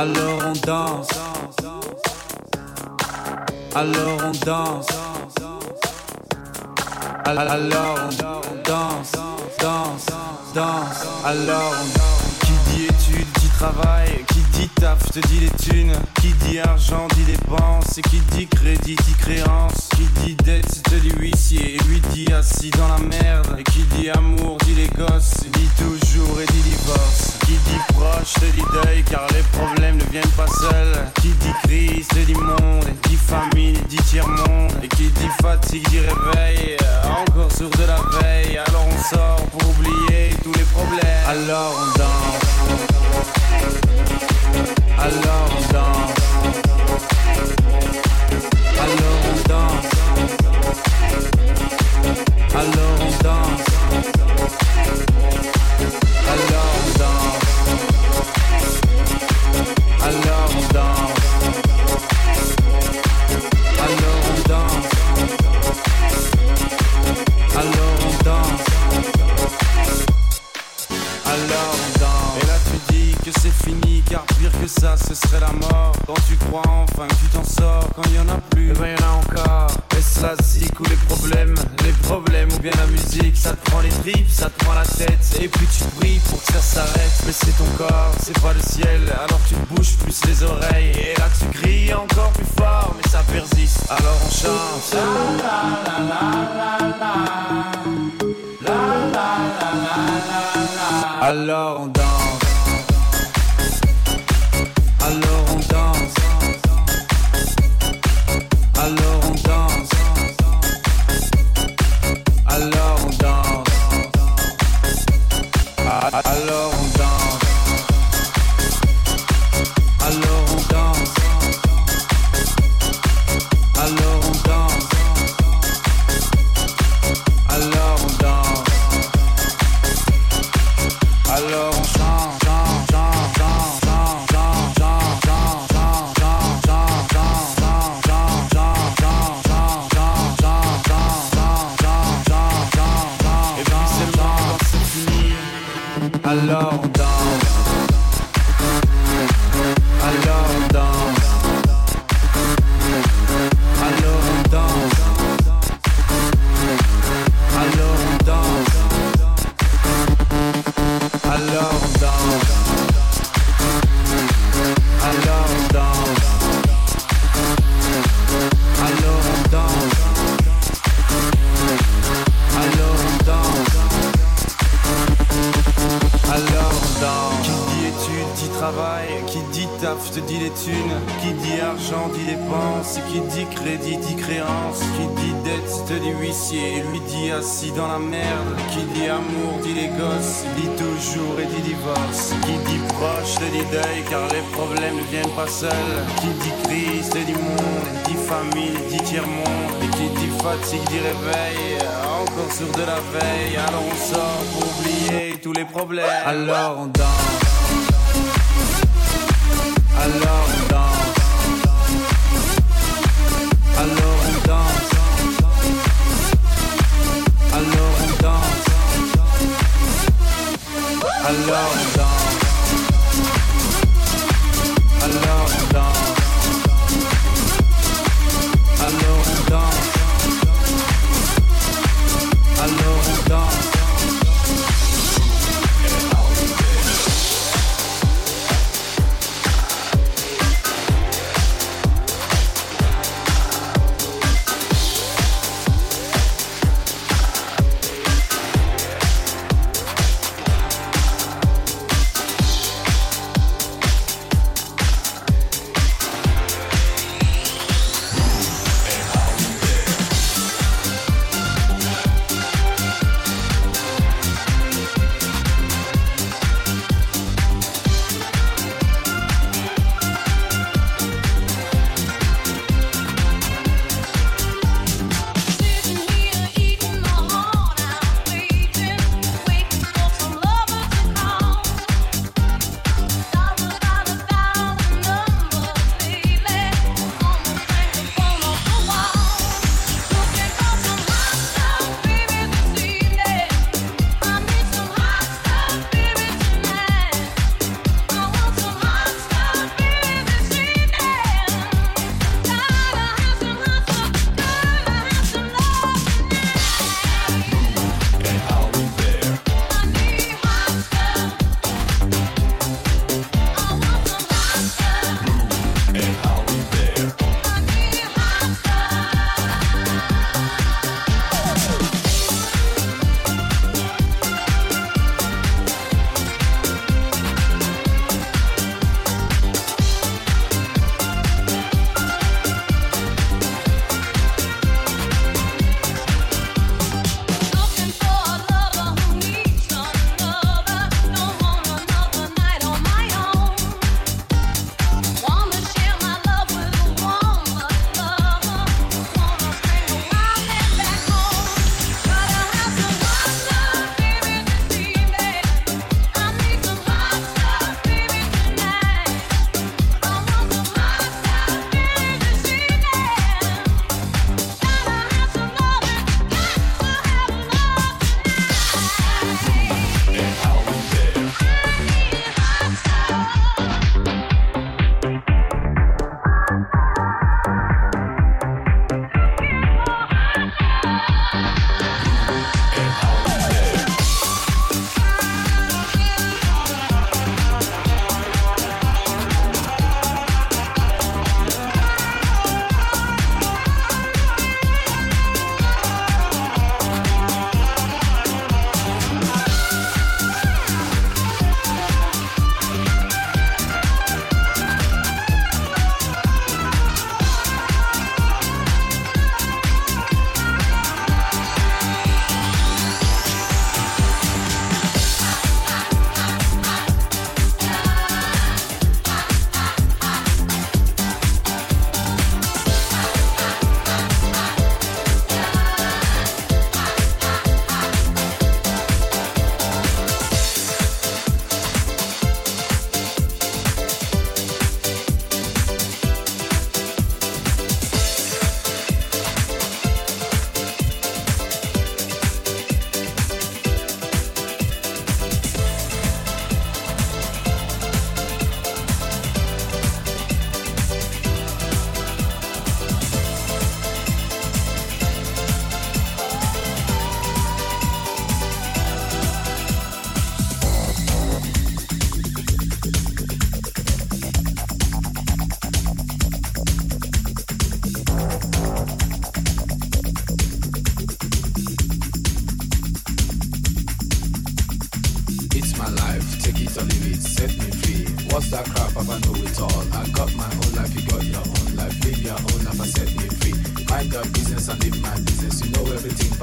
Alors on danse. Alors on danse. Alors on danse, danse, danse. Alors on Qui dit études dit travail, qui dit taf te dit les thunes, qui dit argent dit dépenses, et qui dit crédit dit créance, qui dit dette te dit huissier, et lui dit assis dans la merde, et qui dit amour dit les gosses, dit toujours et dit divorce, qui dit proche te dit deuil viennent pas seuls, qui dit crise dit monde, dit famille dit tiers-monde, et qui dit fatigue dit réveil, encore sur de la veille, alors on sort pour oublier tous les problèmes, alors on danse. Alors on danse. Alors on danse. Alors ça, la mort. Quand tu crois enfin que tu t'en sors, quand il y en a plus, eh ben y en a encore. Est-ce la zik ou les problèmes Les problèmes ou bien la musique, ça te prend les tripes, ça te prend la tête, et puis tu pries pour que ça s'arrête. Mais c'est ton corps, c'est pas le ciel, alors tu bouges plus les oreilles, et là tu cries encore plus fort, mais ça persiste. Alors on chante. Alors on danse. Qui dit amour dit les gosses, dit toujours et dit divorce, qui dit proche dit deuil car les problèmes ne viennent pas seuls, qui dit crise dit monde, dit famille dit tiers-monde, et qui dit fatigue dit réveil, encore sur de la veille, alors on sort pour oublier tous les problèmes, alors on danse. Alors on alone.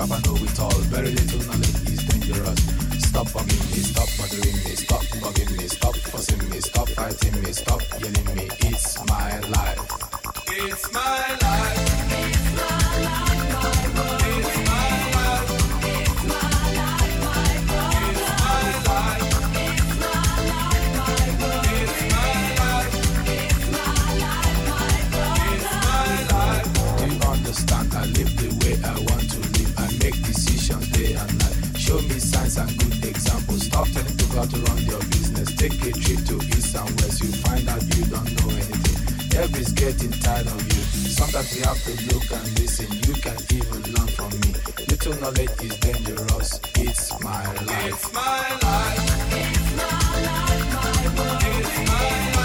stop, I know it all. Very little knowledge is dangerous. Stop bugging me, stop bothering me, stop bugging me, stop fussing me, stop fighting me, stop yelling me. It's my life. It's my life. how to run your business. Take a trip to east and west, you find out you don't know anything. Everybody's getting tired of you. Sometimes you have to look and listen. You can even learn from me. Little knowledge is dangerous. It's my life. It's my life. It's my life, my world. It's my life.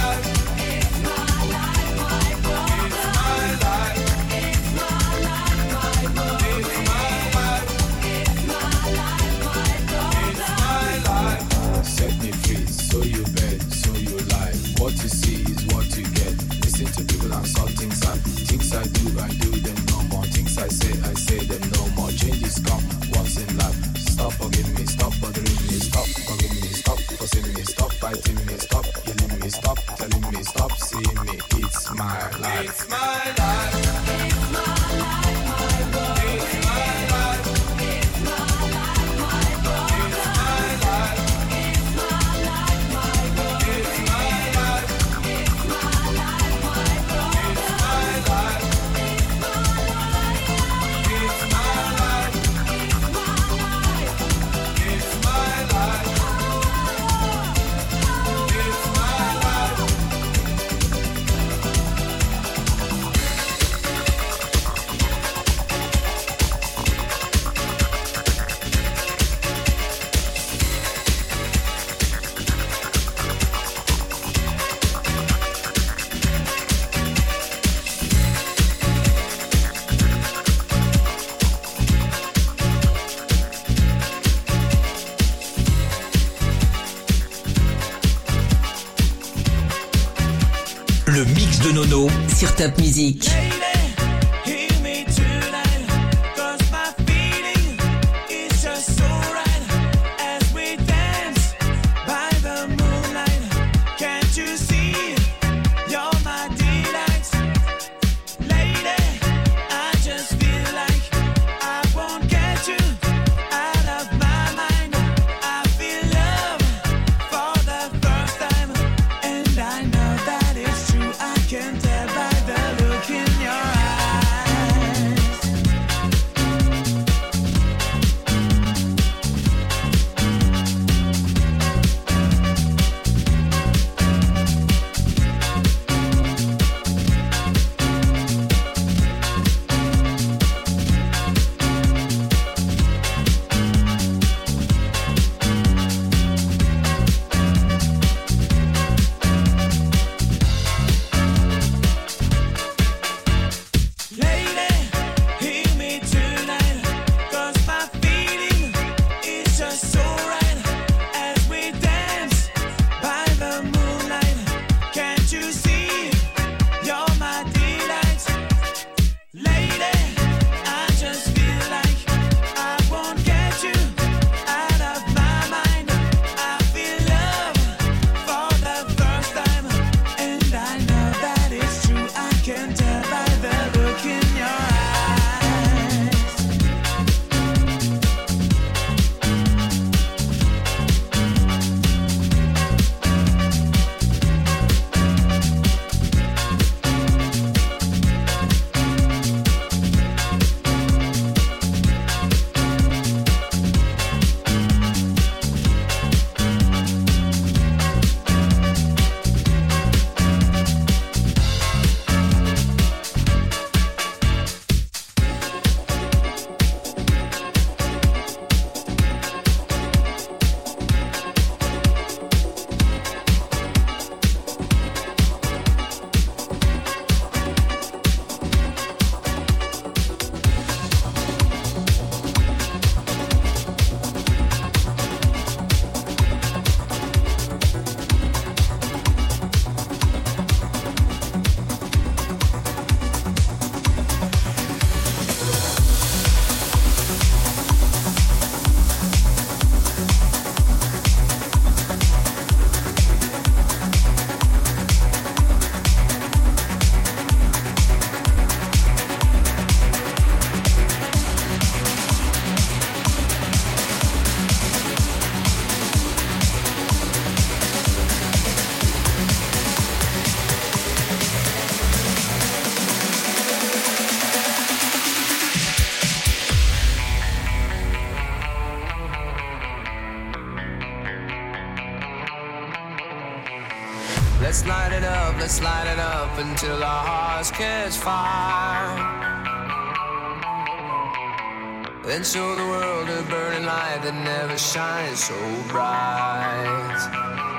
sur top musique. light it up until our hearts catch fire. Then show the world a burning light that never shines so bright.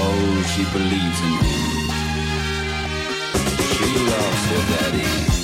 Oh, she believes in him. She loves her daddy.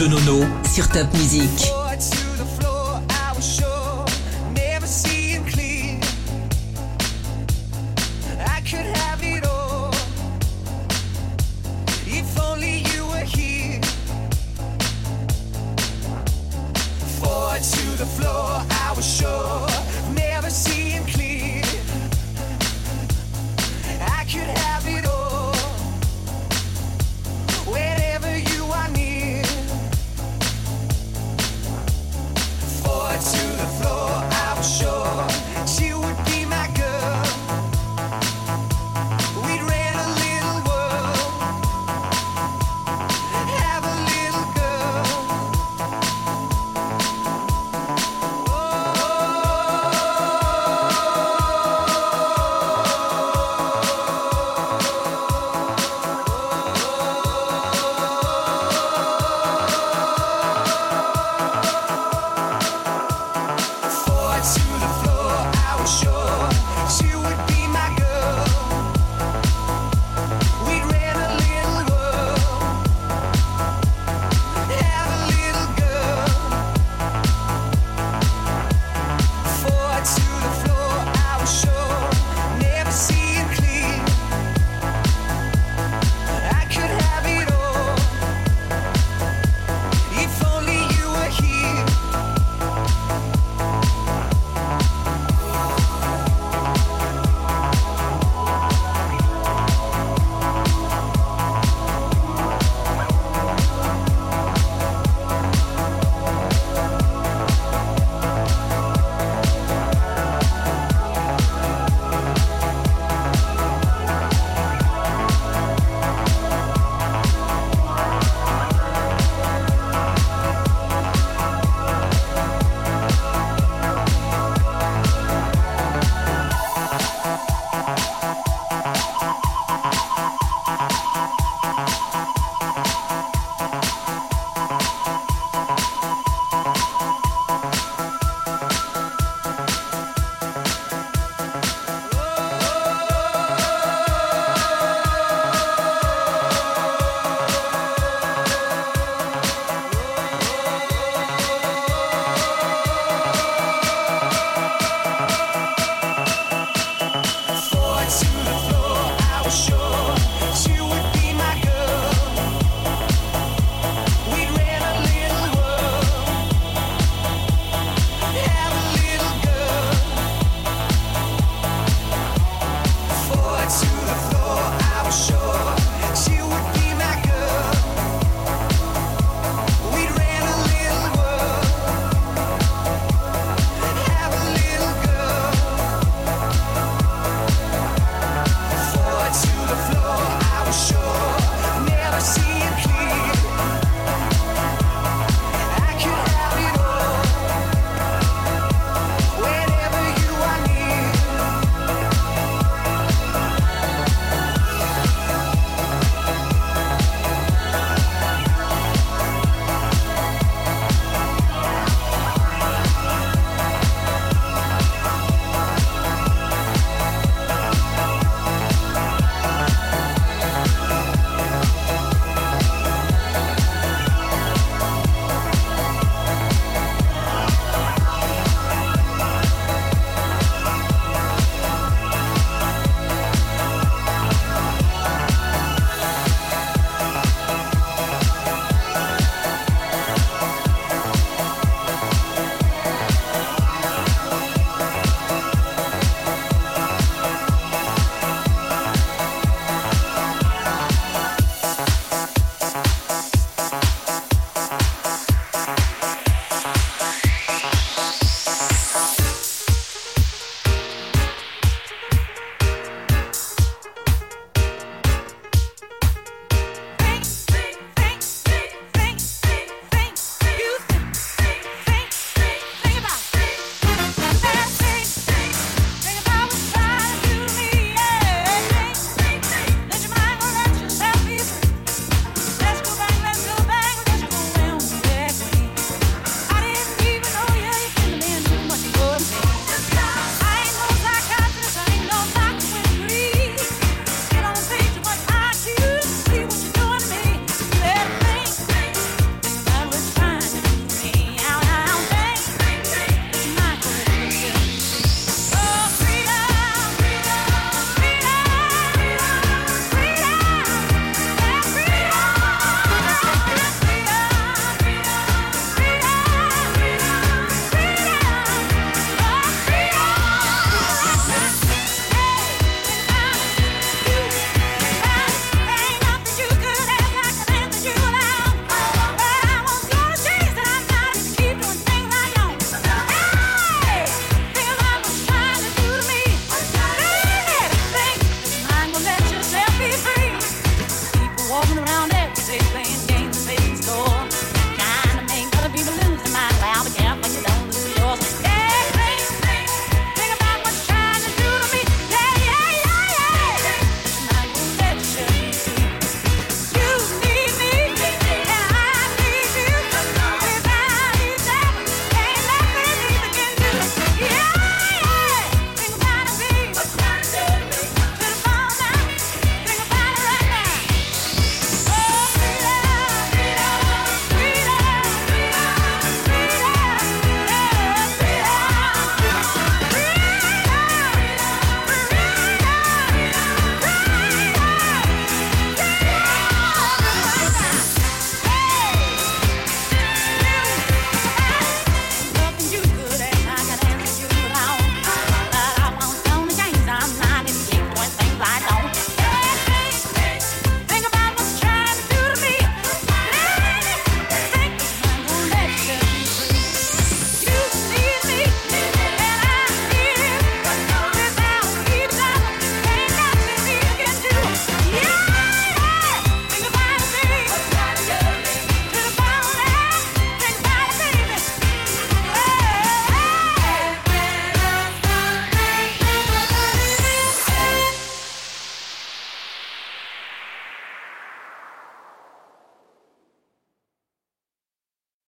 de Nono sur Top Music.